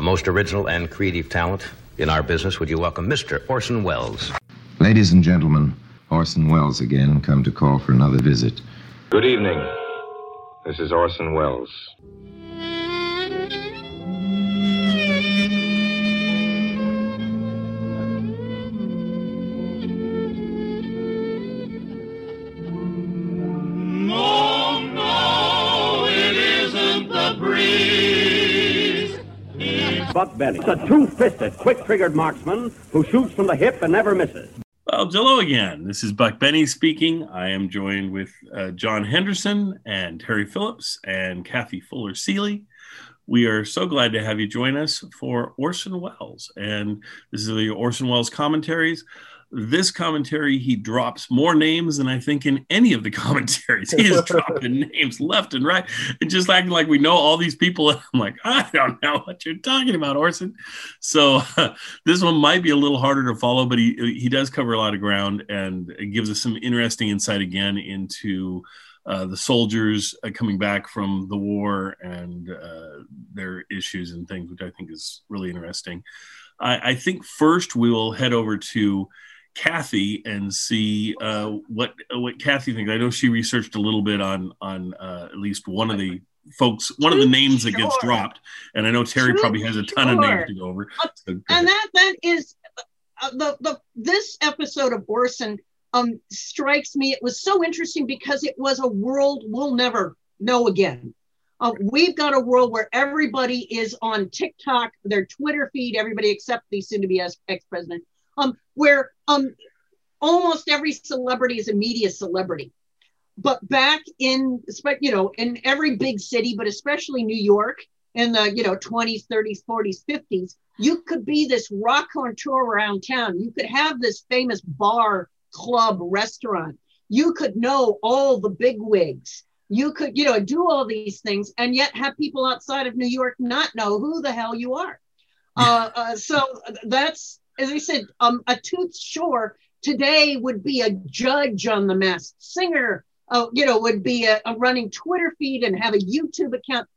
a most original and creative talent in our business. Would you welcome Mr. Orson Welles? Ladies and gentlemen, Orson Welles again, come to call for another visit. Good evening. This is Orson Welles. Buck Benny, It's a two-fisted, quick-triggered marksman who shoots from the hip and never misses. Well, hello again. This is Buck Benny speaking. I am joined with uh, John Henderson and Terry Phillips and Kathy Fuller Seeley. We are so glad to have you join us for Orson Welles. And this is the Orson Welles commentaries. This commentary, he drops more names than I think in any of the commentaries. He is dropping names left and right and just acting like we know all these people. I'm like, I don't know what you're talking about, Orson. So uh, this one might be a little harder to follow, but he he does cover a lot of ground and it gives us some interesting insight again into uh, the soldiers uh, coming back from the war and uh, their issues and things, which I think is really interesting. I, I think first we will head over to Kathy and see uh, what what Kathy thinks. I know she researched a little bit on on uh, at least one of the folks, one of the names that gets dropped, and I know Terry probably has a ton of names to go over. Uh, So go and that that is uh, the the this episode of Orson um strikes me. It was so interesting because it was a world we'll never know again. Uh, we've got a world where everybody is on TikTok, their Twitter feed, everybody except the soon-to-be ex president, um, where um almost every celebrity is a media celebrity. But back in, you know, in every big city, but especially New York in the, you know, 20s, 30s, 40s, 50s, you could be this rock tour around town. You could have this famous bar, club, restaurant. You could know all the big wigs. You could, you know, do all these things and yet have people outside of New York not know who the hell you are. Uh, uh, so that's, as I said, um, a Toots Shor today would be a judge on the masked singer uh, you know would be a, a running twitter feed and have a youtube account.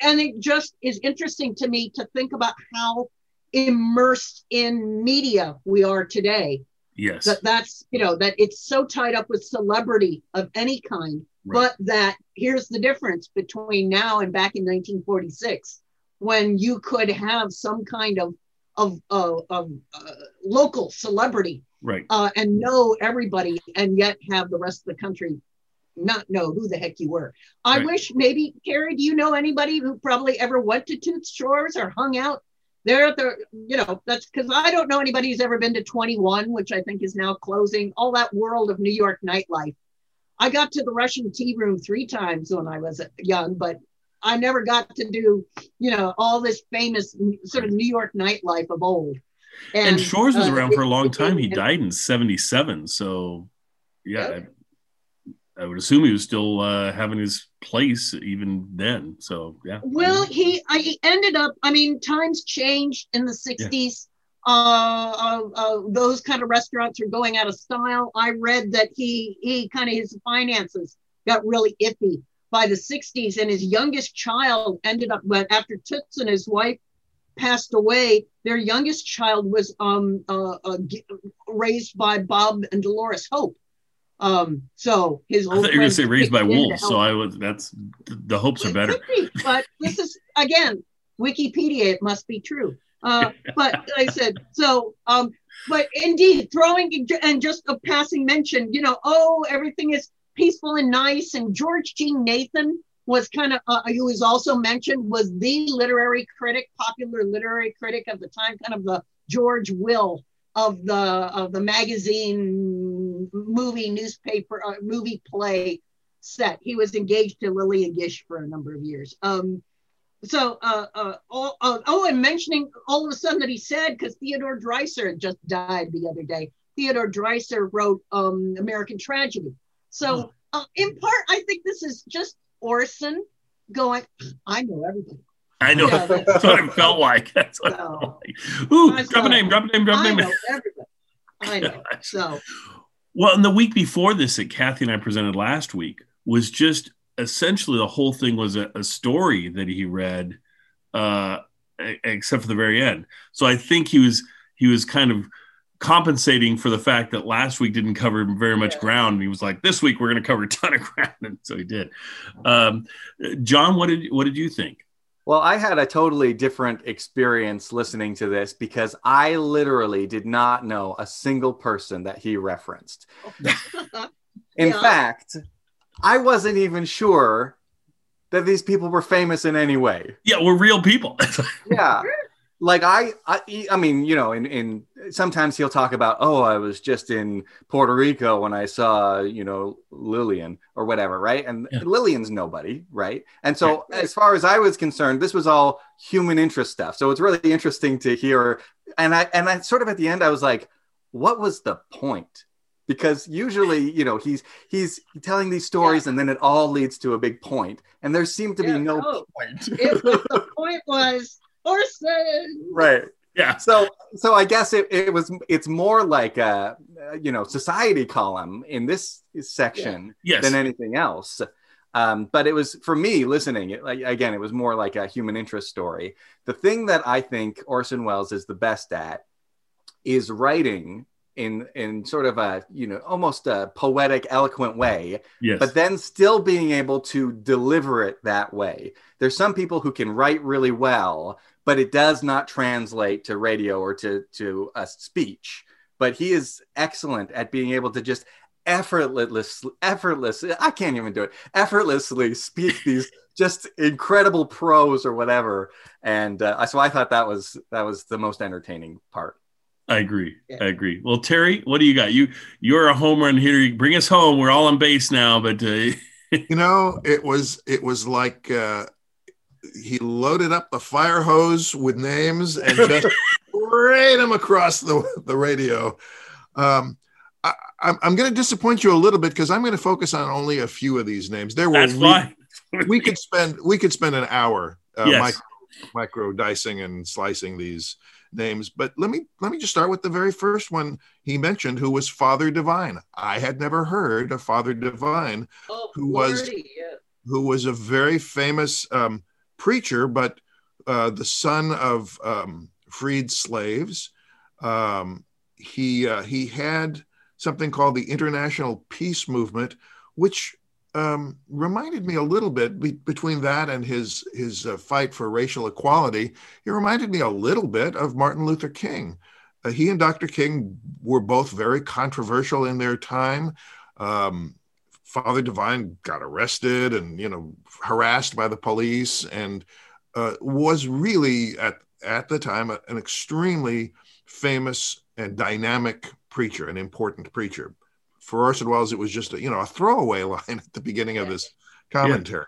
And it just is interesting to me to think about how immersed in media we are today. Yes, that that's you know that it's so tied up with celebrity of any kind Right. but that here's the difference between now and back in 1946 when you could have some kind of of, of, of uh, local celebrity right. uh, and know everybody and yet have the rest of the country not know who the heck you were. I Right. wish maybe, Carrie, do you know anybody who probably ever went to Toots Shor's or hung out there at the, you know, that's because I don't know anybody who's ever been to 21, which I think is now closing, all that world of New York nightlife. I got to the Russian tea room three times when I was young, but I never got to do, you know, all this famous sort of New York nightlife of old. And, Shor's was uh, around for a long time. He died in '77, so yeah, Yep. I, I would assume he was still uh, having his place even then. So yeah. Well, he I, he ended up. I mean, times changed in the '60s. Uh, uh, uh, those kind of restaurants are going out of style. I read that he he kind of his finances got really iffy by the '60s, and his youngest child ended up. But after Toots and his wife passed away, their youngest child was um uh, uh, raised by Bob and Dolores Hope. Um, so his I thought you were going to say raised by kicked in to wolves, so I was. That's the hopes are better. be, but this is again Wikipedia. It must be true. Uh, but like I said so. Um, but indeed, throwing and just a passing mention. You know, oh, everything is peaceful and nice. And George G. Nathan was kind of uh, who was also mentioned was the literary critic, popular literary critic of the time, kind of the George Will of the of the magazine, movie, newspaper, uh, movie play set. He was engaged to Lillian Gish for a number of years. Um, so, uh, uh, oh, uh, oh, and mentioning all of a sudden that he said, because Theodore Dreiser had just died the other day. Theodore Dreiser wrote um, American Tragedy. So, uh, in part, I think this is just Orson going, I know everything. I know. Yeah, that's, that's- what it felt like. That's what it So- felt like. Ooh, I drop a name, drop a name, drop a name. I know everybody. I know. So, Well, and the week before this that Kathy and I presented last week was just essentially the whole thing was a, a story that he read uh, except for the very end. So I think he was he was kind of compensating for the fact that last week didn't cover very much Yeah. ground. And he was like, this week we're going to cover a ton of ground, and so he did. Um, John, what did what did you think? Well, I had a totally different experience listening to this because I literally did not know a single person that he referenced. In Yeah. fact, I wasn't even sure that these people were famous in any way. Yeah, we're real people. Yeah. Like I, I, I mean, you know, in, in sometimes he'll talk about, oh, I was just in Puerto Rico when I saw, you know, Lillian or whatever, right? And Yeah. Lillian's nobody, right? And so, as far as I was concerned, this was all human interest stuff. So it's really interesting to hear. And I, and I sort of at the end, I was like, what was the point? Because usually, you know, he's he's telling these stories, and then it all leads to a big point, and there seemed to Yeah, be no no. point. it the point was Orson. right. yeah, so so i guess it, it was it's more like a uh, you know society column in this section yes, than anything else um, but it was for me listening it, like, again it was more like a human interest story the thing that i think orson welles is the best at is writing in in sort of a you know almost a poetic eloquent way yes, but then still being able to deliver it that way. There's some people who can write really well, but it does not translate to radio or to to a speech. But he is excellent at being able to just effortless, effortless. I can't even do it. Effortlessly speak these just incredible prose or whatever. And uh, so I thought that was that was the most entertaining part. I agree. Yeah. I agree. Well, Terry, what do you got? You you're a home run hitter. Bring us home. We're all on base now, but uh, You know, it was it was like uh, he loaded up the fire hose with names and just sprayed them across the the radio. Um, I, I'm, I'm going to disappoint you a little bit because I'm going to focus on only a few of these names. There were that's re- fine. we could spend we could spend an hour uh, Yes. micro, micro dicing and slicing these names but let me let me just start with the very first one he mentioned who was father divine i had never heard of father divine Oh, Who was- Lordy, yeah. who was a very famous um, preacher but uh, the son of um, freed slaves um, he uh, he had something called the international peace movement which um, reminded me a little bit be- between that and his his uh, fight for racial equality. He reminded me a little bit of Martin Luther King. Uh, he and Dr. King were both very controversial in their time. Um, Father Divine got arrested and you know harassed by the police and uh, was really at at the time an extremely famous and dynamic preacher, an important preacher for Orson Welles, it was just a, you know a throwaway line at the beginning of his commentary.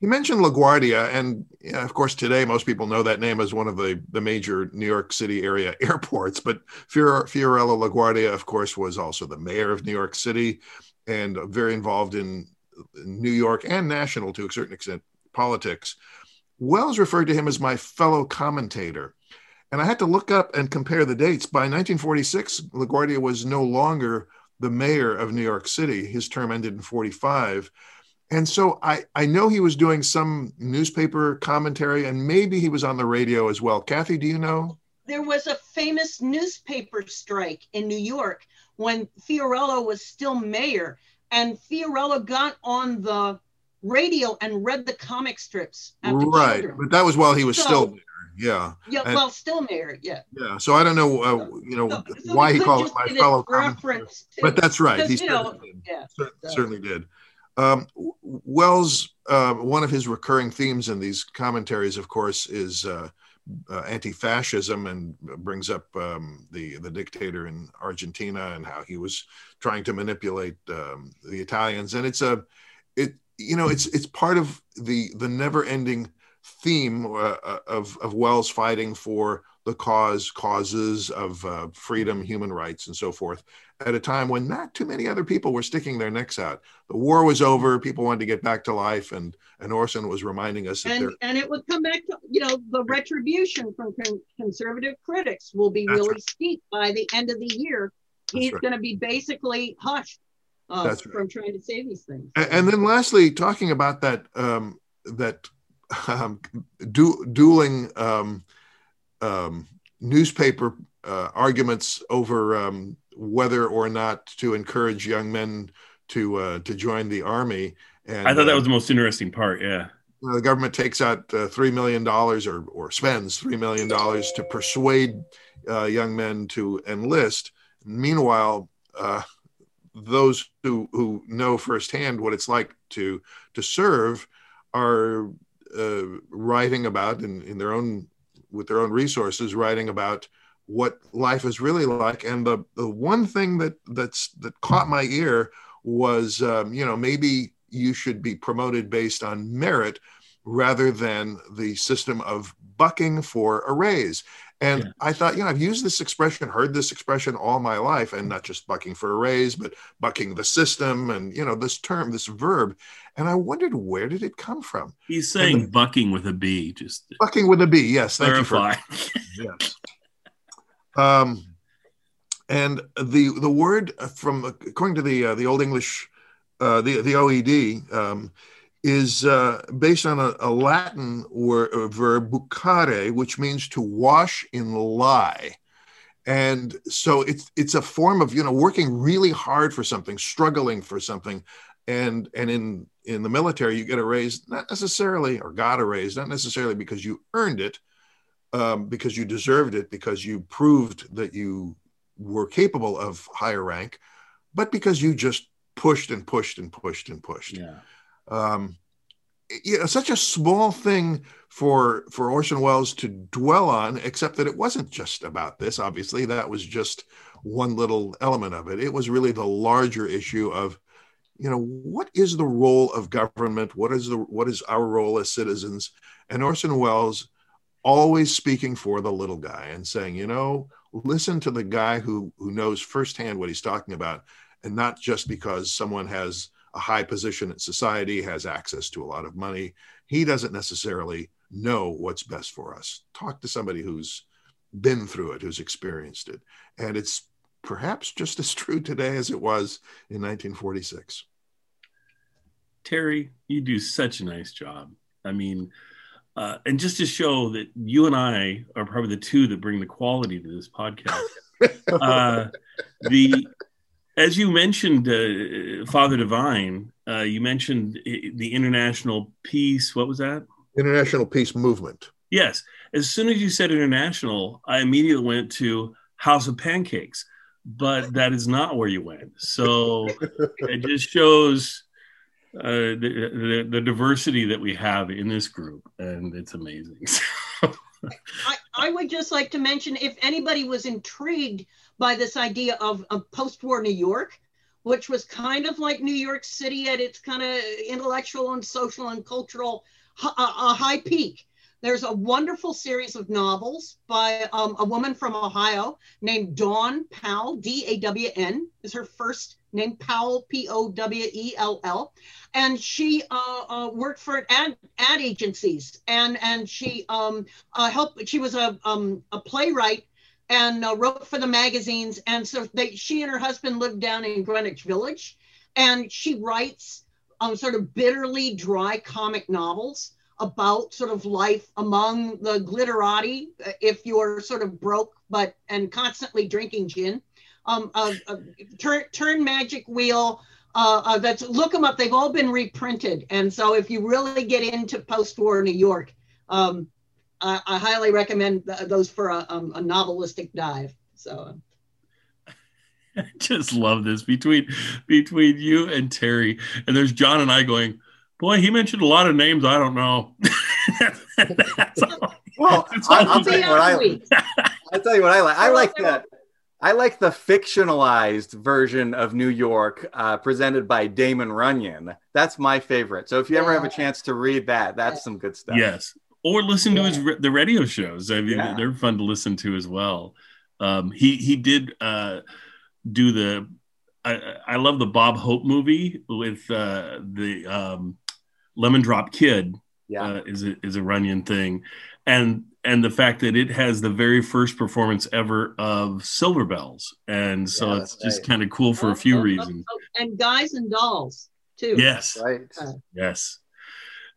He mentioned LaGuardia, and yeah, of course, today most people know that name as one of the, the major New York City area airports. But Fior- Fiorello LaGuardia, of course, was also the mayor of New York City and very involved in New York and national, to a certain extent, politics. Welles referred to him as my fellow commentator. And I had to look up and compare the dates. By 1946, LaGuardia was no longer the mayor of New York City. His term ended in 45. And so I, I know he was doing some newspaper commentary and maybe he was on the radio as well. Kathy, do you know? There was a famous newspaper strike in New York when Fiorello was still mayor, and Fiorello got on the radio and read the comic strips right. children. But that was while he was So- still there. Yeah. Yeah, and- well, still mayor, yeah. Yeah. So I don't know, uh, you know, So- so why he called it my fellow reference to- But that's right. He you know, certainly did. yeah. So- certainly did. Um, Welles, uh, one of his recurring themes in these commentaries, of course, is uh, uh, anti-fascism, and brings up um, the the dictator in Argentina and how he was trying to manipulate um, the Italians. And it's a, it you know, it's it's part of the the never-ending theme uh, of of Welles fighting for the cause causes of uh, freedom, human rights, and so forth at a time when not too many other people were sticking their necks out. The war was over, people wanted to get back to life, and and Orson was reminding us that and and it would come back to you know the retribution from con- conservative critics will be really right. steep by the end of the year. That's He's right. going to be basically hushed uh, right. from trying to say these things. A- And then lastly, talking about that um, that um, du- dueling um, um, newspaper uh, arguments over um, whether or not to encourage young men to uh, to join the army. And I thought that uh, was the most interesting part. Yeah. the government takes out uh, three million dollars or or spends three million dollars to persuade uh, young men to enlist. Meanwhile, uh, those who who know firsthand what it's like to to serve are uh, writing about in, in their own with their own resources, writing about what life is really like. And the the one thing that that's that caught my ear was um, you know maybe you should be promoted based on merit rather than the system of bucking for a raise. And Yeah. I thought, you know, I've used this expression, heard this expression all my life, and not just bucking for a raise, but bucking the system and, you know, this term, this verb. And I wondered, where did it come from? He's saying bucking with a B, just Bucking with a B. Yes. Thank you for clarify. yes. Um, and the the word from according to the uh, the Old English, uh, the the OED um, is uh, based on a, a Latin word uh, verb bucare, which means to wash in lye. And so it's it's a form of you know working really hard for something, struggling for something, and and in in the military you get a raise not necessarily or got a raise not necessarily because you earned it, um, because you deserved it, because you proved that you were capable of higher rank, but because you just pushed and pushed and pushed and pushed. Yeah. Um, you know, such a small thing for for Orson Welles to dwell on, except that it wasn't just about this. Obviously, that was just one little element of it. It was really the larger issue of, you know, what is the role of government? What is the what is our role as citizens? And Orson Welles always speaking for the little guy and saying, you know, listen to the guy who who knows firsthand what he's talking about, and not just because someone has a high position in society, has access to a lot of money. He doesn't necessarily know what's best for us. Talk to somebody who's been through it, who's experienced it. And it's perhaps just as true today as it was in 1946. Terry, you do such a nice job. I mean, uh, and just to show that you and I are probably the two that bring the quality to this podcast. uh, the as you mentioned, uh, Father Divine, uh, you mentioned the international peace. What was that? International Peace Movement. Yes. As soon as you said international, I immediately went to House of Pancakes, but that is not where you went. So it just shows uh, the, the, the diversity that we have in this group, and it's amazing. I, I would just like to mention if anybody was intrigued by this idea of, of post war New York, which was kind of like New York City at its kind of intellectual and social and cultural a high peak. There's a wonderful series of novels by um, a woman from Ohio named Dawn Powell, D A W N is her first name, Powell, P O W E L L. And she uh, uh, worked for ad, ad agencies and, and she um, uh, helped, she was a, um, a playwright and uh, wrote for the magazines. And so they, she and her husband lived down in Greenwich Village. And she writes um, sort of bitterly dry comic novels about sort of life among the glitterati, uh, if you're sort of broke but and constantly drinking gin. Um, uh, uh, turn turn magic wheel. Uh, that's look them up. They've all been reprinted, and so if you really get into post-war New York, um, I, I highly recommend th- those for a, um, a novelistic dive. So. I just love this between between you and Terry, and there's John and I going. Boy, he mentioned a lot of names I don't know. That's all. Well, That's I, all I'll I'm tell you what I. I'll tell you what I like. I like that. I like the fictionalized version of New York uh, presented by Damon Runyon. That's my favorite. So if you ever have a chance to read that, that's some good stuff. Yes, or listen to his the radio shows. I mean, Yeah. they're fun to listen to as well. Um, he he did uh, do the. I, I love the Bob Hope movie with uh, the um, Lemon Drop Kid. Yeah. uh, is a, is a Runyon thing, and and the fact that it has the very first performance ever of Silver Bells, and so Yeah, it's just right. kind of cool for a few reasons. Oh, and guys and dolls too. Yes. Right. Yes.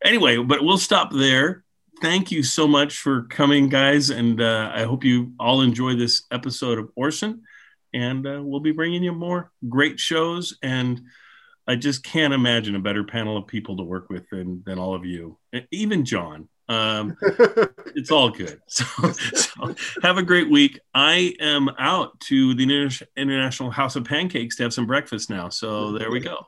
anyway, but we'll stop there. Thank you so much for coming, guys, and uh, I hope you all enjoy this episode of Orson. And uh, we'll be bringing you more great shows. And I just can't imagine a better panel of people to work with than, than all of you, even John. Um, it's all good. So, so, have a great week. I am out to the International House of Pancakes to have some breakfast now. So there we go.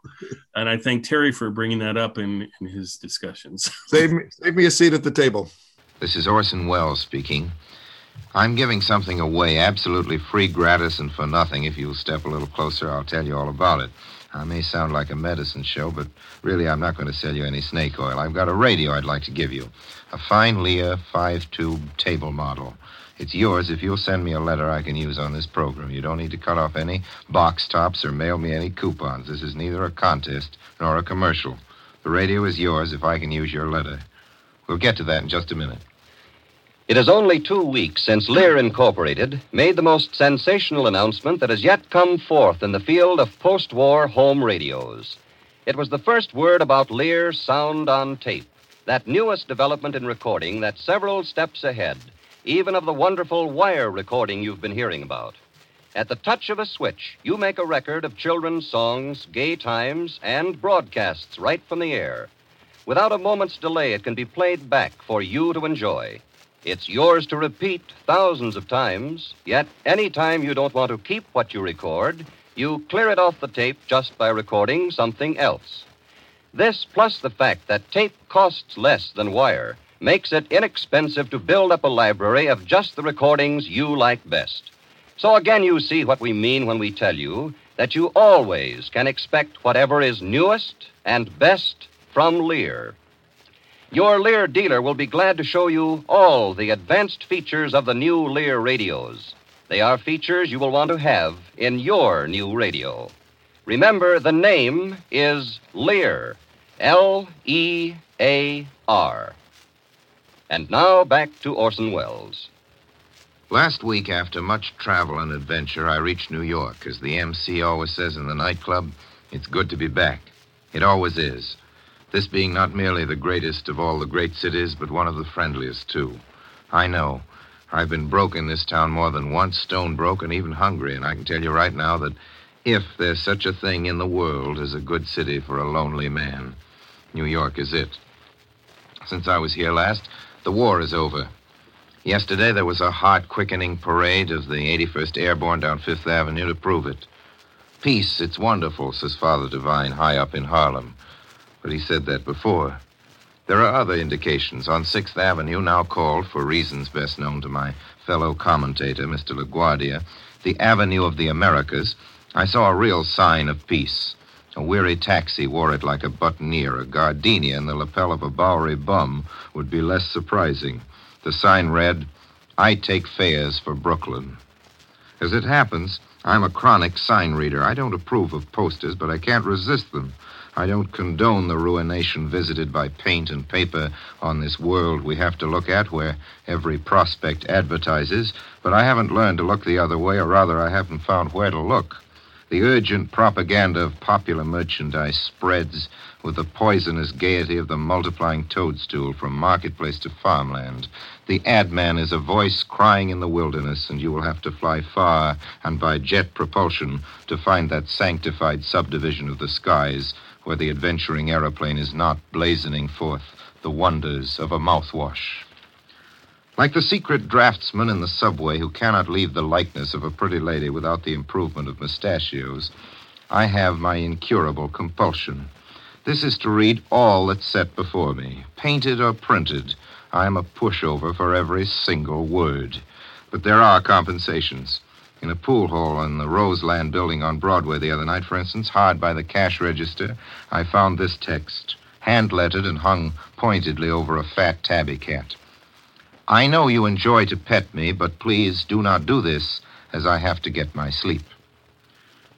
And I thank Terry for bringing that up in, in his discussions. Save me, save me a seat at the table. This is Orson Welles speaking. I'm giving something away absolutely free, gratis, and for nothing. If you'll step a little closer, I'll tell you all about it. I may sound like a medicine show, but really, I'm not going to sell you any snake oil. I've got a radio I'd like to give you a fine Lear five tube table model. It's yours if you'll send me a letter I can use on this program. You don't need to cut off any box tops or mail me any coupons. This is neither a contest nor a commercial. The radio is yours if I can use your letter. We'll get to that in just a minute. It is only two weeks since Lear Incorporated made the most sensational announcement that has yet come forth in the field of post war home radios. It was the first word about Lear sound on tape, that newest development in recording that's several steps ahead, even of the wonderful wire recording you've been hearing about. At the touch of a switch, you make a record of children's songs, gay times, and broadcasts right from the air. Without a moment's delay, it can be played back for you to enjoy. It's yours to repeat thousands of times, yet any time you don't want to keep what you record, you clear it off the tape just by recording something else. This, plus the fact that tape costs less than wire, makes it inexpensive to build up a library of just the recordings you like best. So again, you see what we mean when we tell you that you always can expect whatever is newest and best from Lear. Your Lear dealer will be glad to show you all the advanced features of the new Lear radios. They are features you will want to have in your new radio. Remember, the name is Lear. L E A R. And now back to Orson Welles. Last week, after much travel and adventure, I reached New York. As the MC always says in the nightclub, it's good to be back. It always is. This being not merely the greatest of all the great cities, but one of the friendliest, too. I know. I've been broke in this town more than once, stone broke, and even hungry, and I can tell you right now that if there's such a thing in the world as a good city for a lonely man, New York is it. Since I was here last, the war is over. Yesterday, there was a heart quickening parade of the 81st Airborne down Fifth Avenue to prove it. Peace, it's wonderful, says Father Divine high up in Harlem but he said that before. There are other indications. On Sixth Avenue, now called, for reasons best known to my fellow commentator, Mr. LaGuardia, the Avenue of the Americas, I saw a real sign of peace. A weary taxi wore it like a buttoneer. A gardenia in the lapel of a Bowery bum would be less surprising. The sign read, I take fares for Brooklyn. As it happens, I'm a chronic sign reader. I don't approve of posters, but I can't resist them. I don't condone the ruination visited by paint and paper on this world we have to look at where every prospect advertises, but I haven't learned to look the other way, or rather, I haven't found where to look. The urgent propaganda of popular merchandise spreads with the poisonous gaiety of the multiplying toadstool from marketplace to farmland. The ad man is a voice crying in the wilderness, and you will have to fly far and by jet propulsion to find that sanctified subdivision of the skies where the adventuring aeroplane is not blazoning forth the wonders of a mouthwash. Like the secret draftsman in the subway who cannot leave the likeness of a pretty lady without the improvement of mustachios, I have my incurable compulsion. This is to read all that's set before me, painted or printed. I am a pushover for every single word. But there are compensations. In a pool hall in the Roseland building on Broadway the other night, for instance, hard by the cash register, I found this text, hand lettered and hung pointedly over a fat tabby cat. I know you enjoy to pet me, but please do not do this, as I have to get my sleep.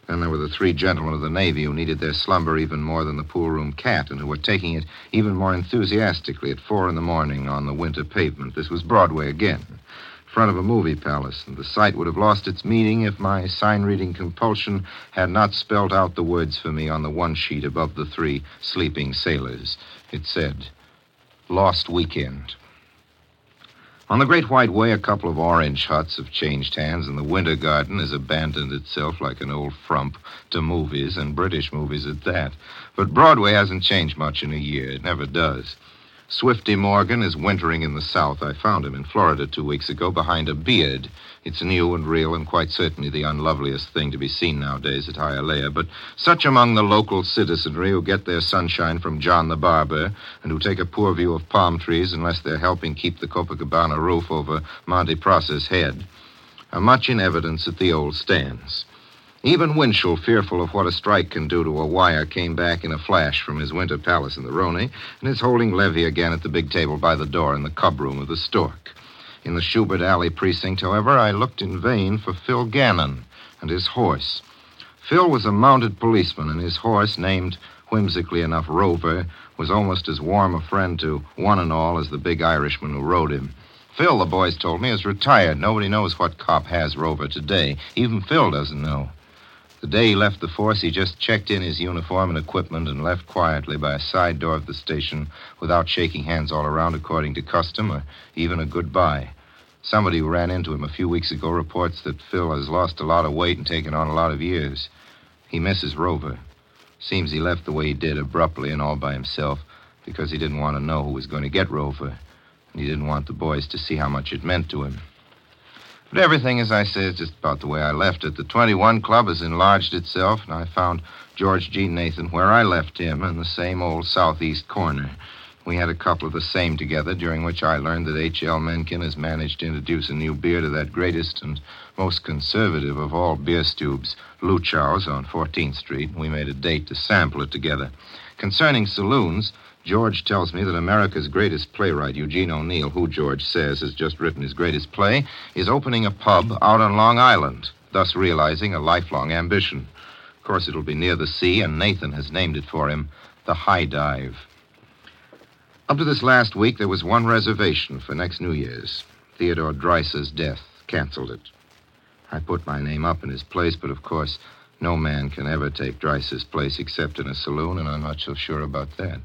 Then there were the three gentlemen of the Navy who needed their slumber even more than the poolroom cat, and who were taking it even more enthusiastically at four in the morning on the winter pavement. This was Broadway again front of a movie palace, and the sight would have lost its meaning if my sign reading compulsion had not spelled out the words for me on the one sheet above the three sleeping sailors. It said, Lost Weekend. On the Great White Way, a couple of orange huts have changed hands, and the Winter Garden has abandoned itself like an old frump to movies, and British movies at that. But Broadway hasn't changed much in a year. It never does. Swifty Morgan is wintering in the South. I found him in Florida two weeks ago behind a beard. It's new and real and quite certainly the unloveliest thing to be seen nowadays at Hialeah. But such among the local citizenry who get their sunshine from John the Barber and who take a poor view of palm trees unless they're helping keep the Copacabana roof over Monte Proser's head are much in evidence at the old stands. Even Winchell, fearful of what a strike can do to a wire, came back in a flash from his winter palace in the Roney and is holding levee again at the big table by the door in the cub room of the Stork. In the Shubert Alley precinct, however, I looked in vain for Phil Gannon and his horse. Phil was a mounted policeman, and his horse, named whimsically enough Rover, was almost as warm a friend to one and all as the big Irishman who rode him. Phil, the boys told me, is retired. Nobody knows what cop has Rover today. Even Phil doesn't know. The day he left the force, he just checked in his uniform and equipment and left quietly by a side door of the station without shaking hands all around according to custom or even a goodbye. Somebody who ran into him a few weeks ago reports that Phil has lost a lot of weight and taken on a lot of years. He misses Rover. Seems he left the way he did abruptly and all by himself because he didn't want to know who was going to get Rover. And he didn't want the boys to see how much it meant to him. But everything, as I say, is just about the way I left it. The 21 Club has enlarged itself, and I found George G. Nathan where I left him in the same old southeast corner. We had a couple of the same together, during which I learned that H.L. Mencken has managed to introduce a new beer to that greatest and most conservative of all beer stubes, Luchow's on 14th Street. and We made a date to sample it together. Concerning saloons, George tells me that America's greatest playwright, Eugene O'Neill, who George says has just written his greatest play, is opening a pub out on Long Island, thus realizing a lifelong ambition. Of course, it'll be near the sea, and Nathan has named it for him the High Dive. Up to this last week, there was one reservation for next New Year's. Theodore Dreiser's death canceled it. I put my name up in his place, but of course, no man can ever take Dreiser's place except in a saloon, and I'm not so sure about that.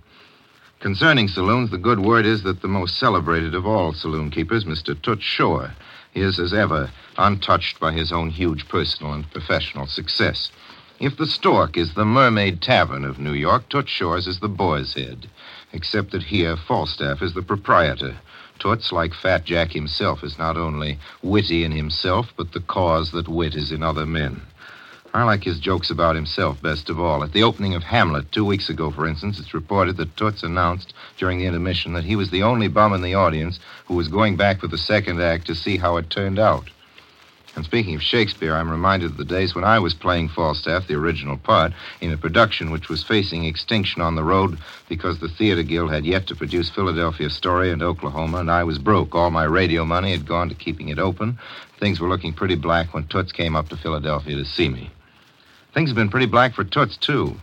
Concerning saloons, the good word is that the most celebrated of all saloon keepers, Mr. Toots Shor, is, as ever, untouched by his own huge personal and professional success. If the Stork is the Mermaid Tavern of New York, Toots Shor's is the Boar's Head, except that here Falstaff is the proprietor. Toots, like Fat Jack himself, is not only witty in himself, but the cause that wit is in other men. I like his jokes about himself best of all. At the opening of Hamlet two weeks ago, for instance, it's reported that Toots announced during the intermission that he was the only bum in the audience who was going back for the second act to see how it turned out. And speaking of Shakespeare, I'm reminded of the days when I was playing Falstaff, the original part, in a production which was facing extinction on the road because the Theater Guild had yet to produce Philadelphia Story and Oklahoma, and I was broke. All my radio money had gone to keeping it open. Things were looking pretty black when Toots came up to Philadelphia to see me. Things have been pretty black for Toots, too.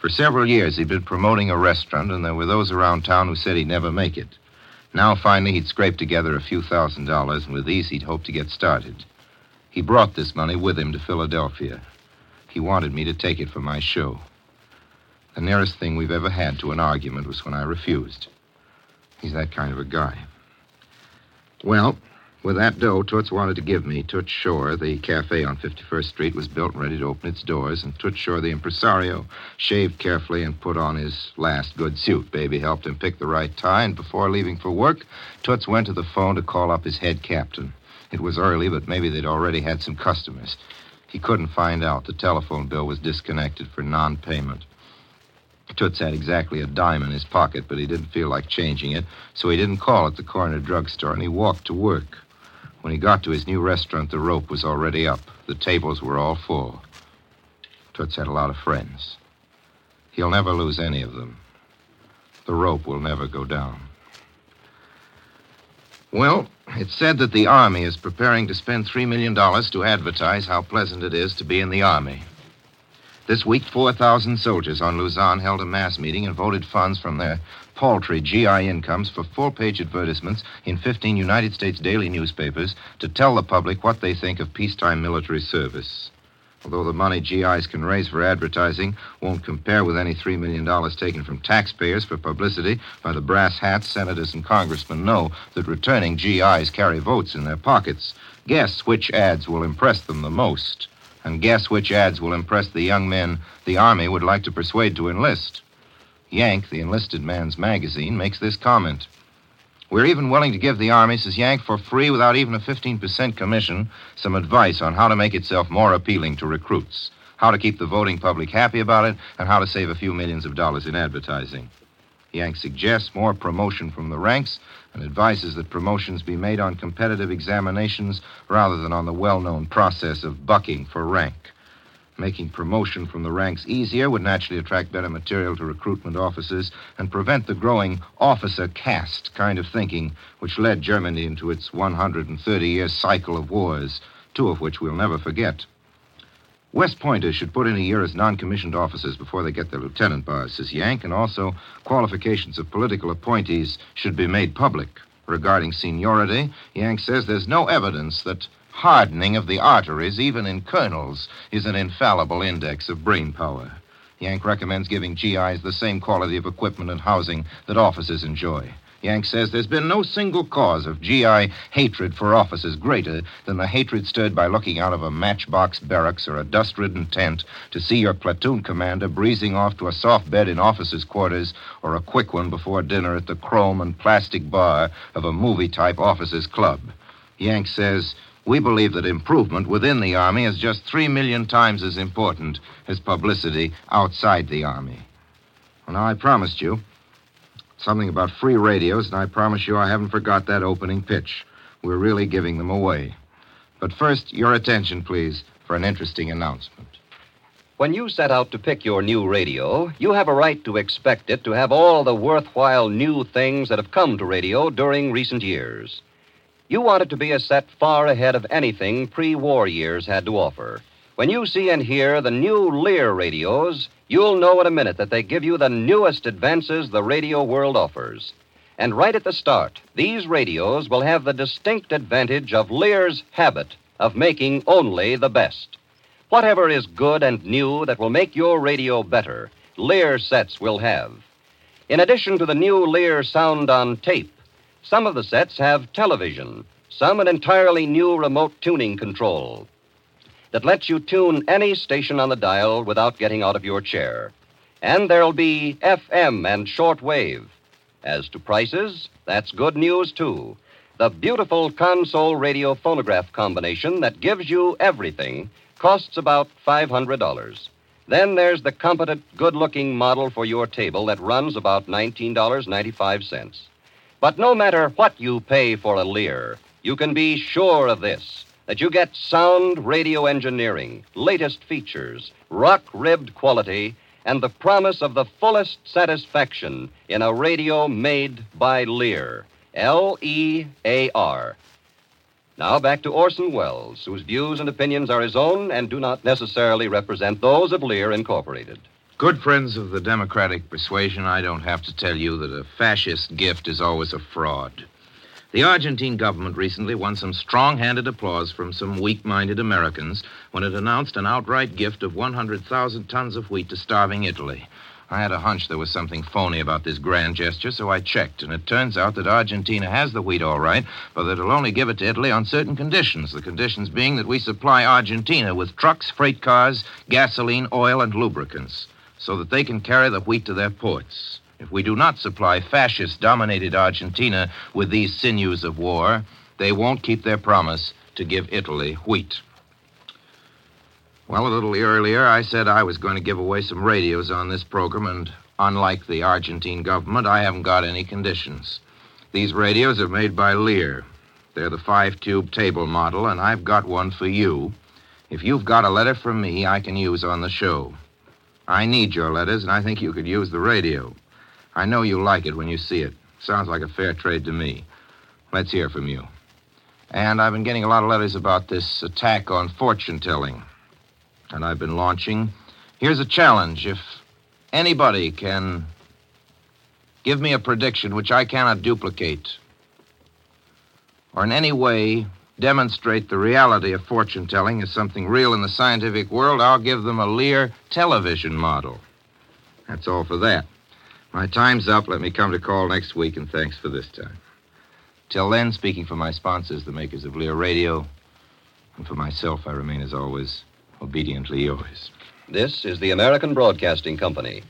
For several years, he'd been promoting a restaurant, and there were those around town who said he'd never make it. Now, finally, he'd scraped together a few thousand dollars, and with these, he'd hoped to get started. He brought this money with him to Philadelphia. He wanted me to take it for my show. The nearest thing we've ever had to an argument was when I refused. He's that kind of a guy. Well, with that dough Toots wanted to give me, Toots Shor, the cafe on 51st Street, was built and ready to open its doors, and Toots Shor, the impresario, shaved carefully and put on his last good suit. Baby helped him pick the right tie, and before leaving for work, Toots went to the phone to call up his head captain. It was early, but maybe they'd already had some customers. He couldn't find out. The telephone bill was disconnected for non payment. Toots had exactly a dime in his pocket, but he didn't feel like changing it, so he didn't call at the corner drugstore, and he walked to work. When he got to his new restaurant, the rope was already up. The tables were all full. Toots had a lot of friends. He'll never lose any of them. The rope will never go down. Well, it's said that the Army is preparing to spend $3 million to advertise how pleasant it is to be in the Army. This week, 4,000 soldiers on Luzon held a mass meeting and voted funds from their paltry GI incomes for full page advertisements in 15 United States daily newspapers to tell the public what they think of peacetime military service. Although the money GIs can raise for advertising won't compare with any $3 million taken from taxpayers for publicity by the brass hats senators and congressmen know that returning GIs carry votes in their pockets. Guess which ads will impress them the most. And guess which ads will impress the young men the Army would like to persuade to enlist. Yank, the enlisted man's magazine, makes this comment. We're even willing to give the Army, says Yank, for free without even a 15% commission, some advice on how to make itself more appealing to recruits, how to keep the voting public happy about it, and how to save a few millions of dollars in advertising. Yank suggests more promotion from the ranks and advises that promotions be made on competitive examinations rather than on the well known process of bucking for rank. Making promotion from the ranks easier would naturally attract better material to recruitment officers and prevent the growing officer caste kind of thinking which led Germany into its 130 year cycle of wars, two of which we'll never forget. West Pointers should put in a year as non commissioned officers before they get their lieutenant bars, says Yank, and also qualifications of political appointees should be made public. Regarding seniority, Yank says there's no evidence that hardening of the arteries, even in colonels, is an infallible index of brain power. Yank recommends giving GIs the same quality of equipment and housing that officers enjoy. Yank says there's been no single cause of GI hatred for officers greater than the hatred stirred by looking out of a matchbox barracks or a dust ridden tent to see your platoon commander breezing off to a soft bed in officers' quarters or a quick one before dinner at the chrome and plastic bar of a movie type officers' club. Yank says we believe that improvement within the Army is just three million times as important as publicity outside the Army. Well, now, I promised you something about free radios, and I promise you I haven't forgot that opening pitch. We're really giving them away. But first, your attention, please, for an interesting announcement. When you set out to pick your new radio, you have a right to expect it to have all the worthwhile new things that have come to radio during recent years. You want it to be a set far ahead of anything pre war years had to offer. When you see and hear the new Lear radios, you'll know in a minute that they give you the newest advances the radio world offers. And right at the start, these radios will have the distinct advantage of Lear's habit of making only the best. Whatever is good and new that will make your radio better, Lear sets will have. In addition to the new Lear sound on tape, some of the sets have television, some an entirely new remote tuning control that lets you tune any station on the dial without getting out of your chair. And there'll be FM and shortwave. As to prices, that's good news, too. The beautiful console radio phonograph combination that gives you everything costs about $500. Then there's the competent, good looking model for your table that runs about $19.95. But no matter what you pay for a Lear, you can be sure of this that you get sound radio engineering, latest features, rock ribbed quality, and the promise of the fullest satisfaction in a radio made by Lear. L E A R. Now back to Orson Welles, whose views and opinions are his own and do not necessarily represent those of Lear Incorporated. Good friends of the Democratic persuasion, I don't have to tell you that a fascist gift is always a fraud. The Argentine government recently won some strong handed applause from some weak minded Americans when it announced an outright gift of 100,000 tons of wheat to starving Italy. I had a hunch there was something phony about this grand gesture, so I checked, and it turns out that Argentina has the wheat all right, but that it'll only give it to Italy on certain conditions. The conditions being that we supply Argentina with trucks, freight cars, gasoline, oil, and lubricants, so that they can carry the wheat to their ports. If we do not supply fascist dominated Argentina with these sinews of war, they won't keep their promise to give Italy wheat. Well, a little earlier, I said I was going to give away some radios on this program, and unlike the Argentine government, I haven't got any conditions. These radios are made by Lear. They're the five tube table model, and I've got one for you. If you've got a letter from me, I can use on the show. I need your letters, and I think you could use the radio. I know you like it when you see it. Sounds like a fair trade to me. Let's hear from you. And I've been getting a lot of letters about this attack on fortune telling. And I've been launching. Here's a challenge. If anybody can give me a prediction which I cannot duplicate, or in any way demonstrate the reality of fortune telling as something real in the scientific world, I'll give them a Lear television model. That's all for that. My time's up. Let me come to call next week, and thanks for this time. Till then, speaking for my sponsors, the makers of Lear Radio, and for myself, I remain as always obediently yours. This is the American Broadcasting Company.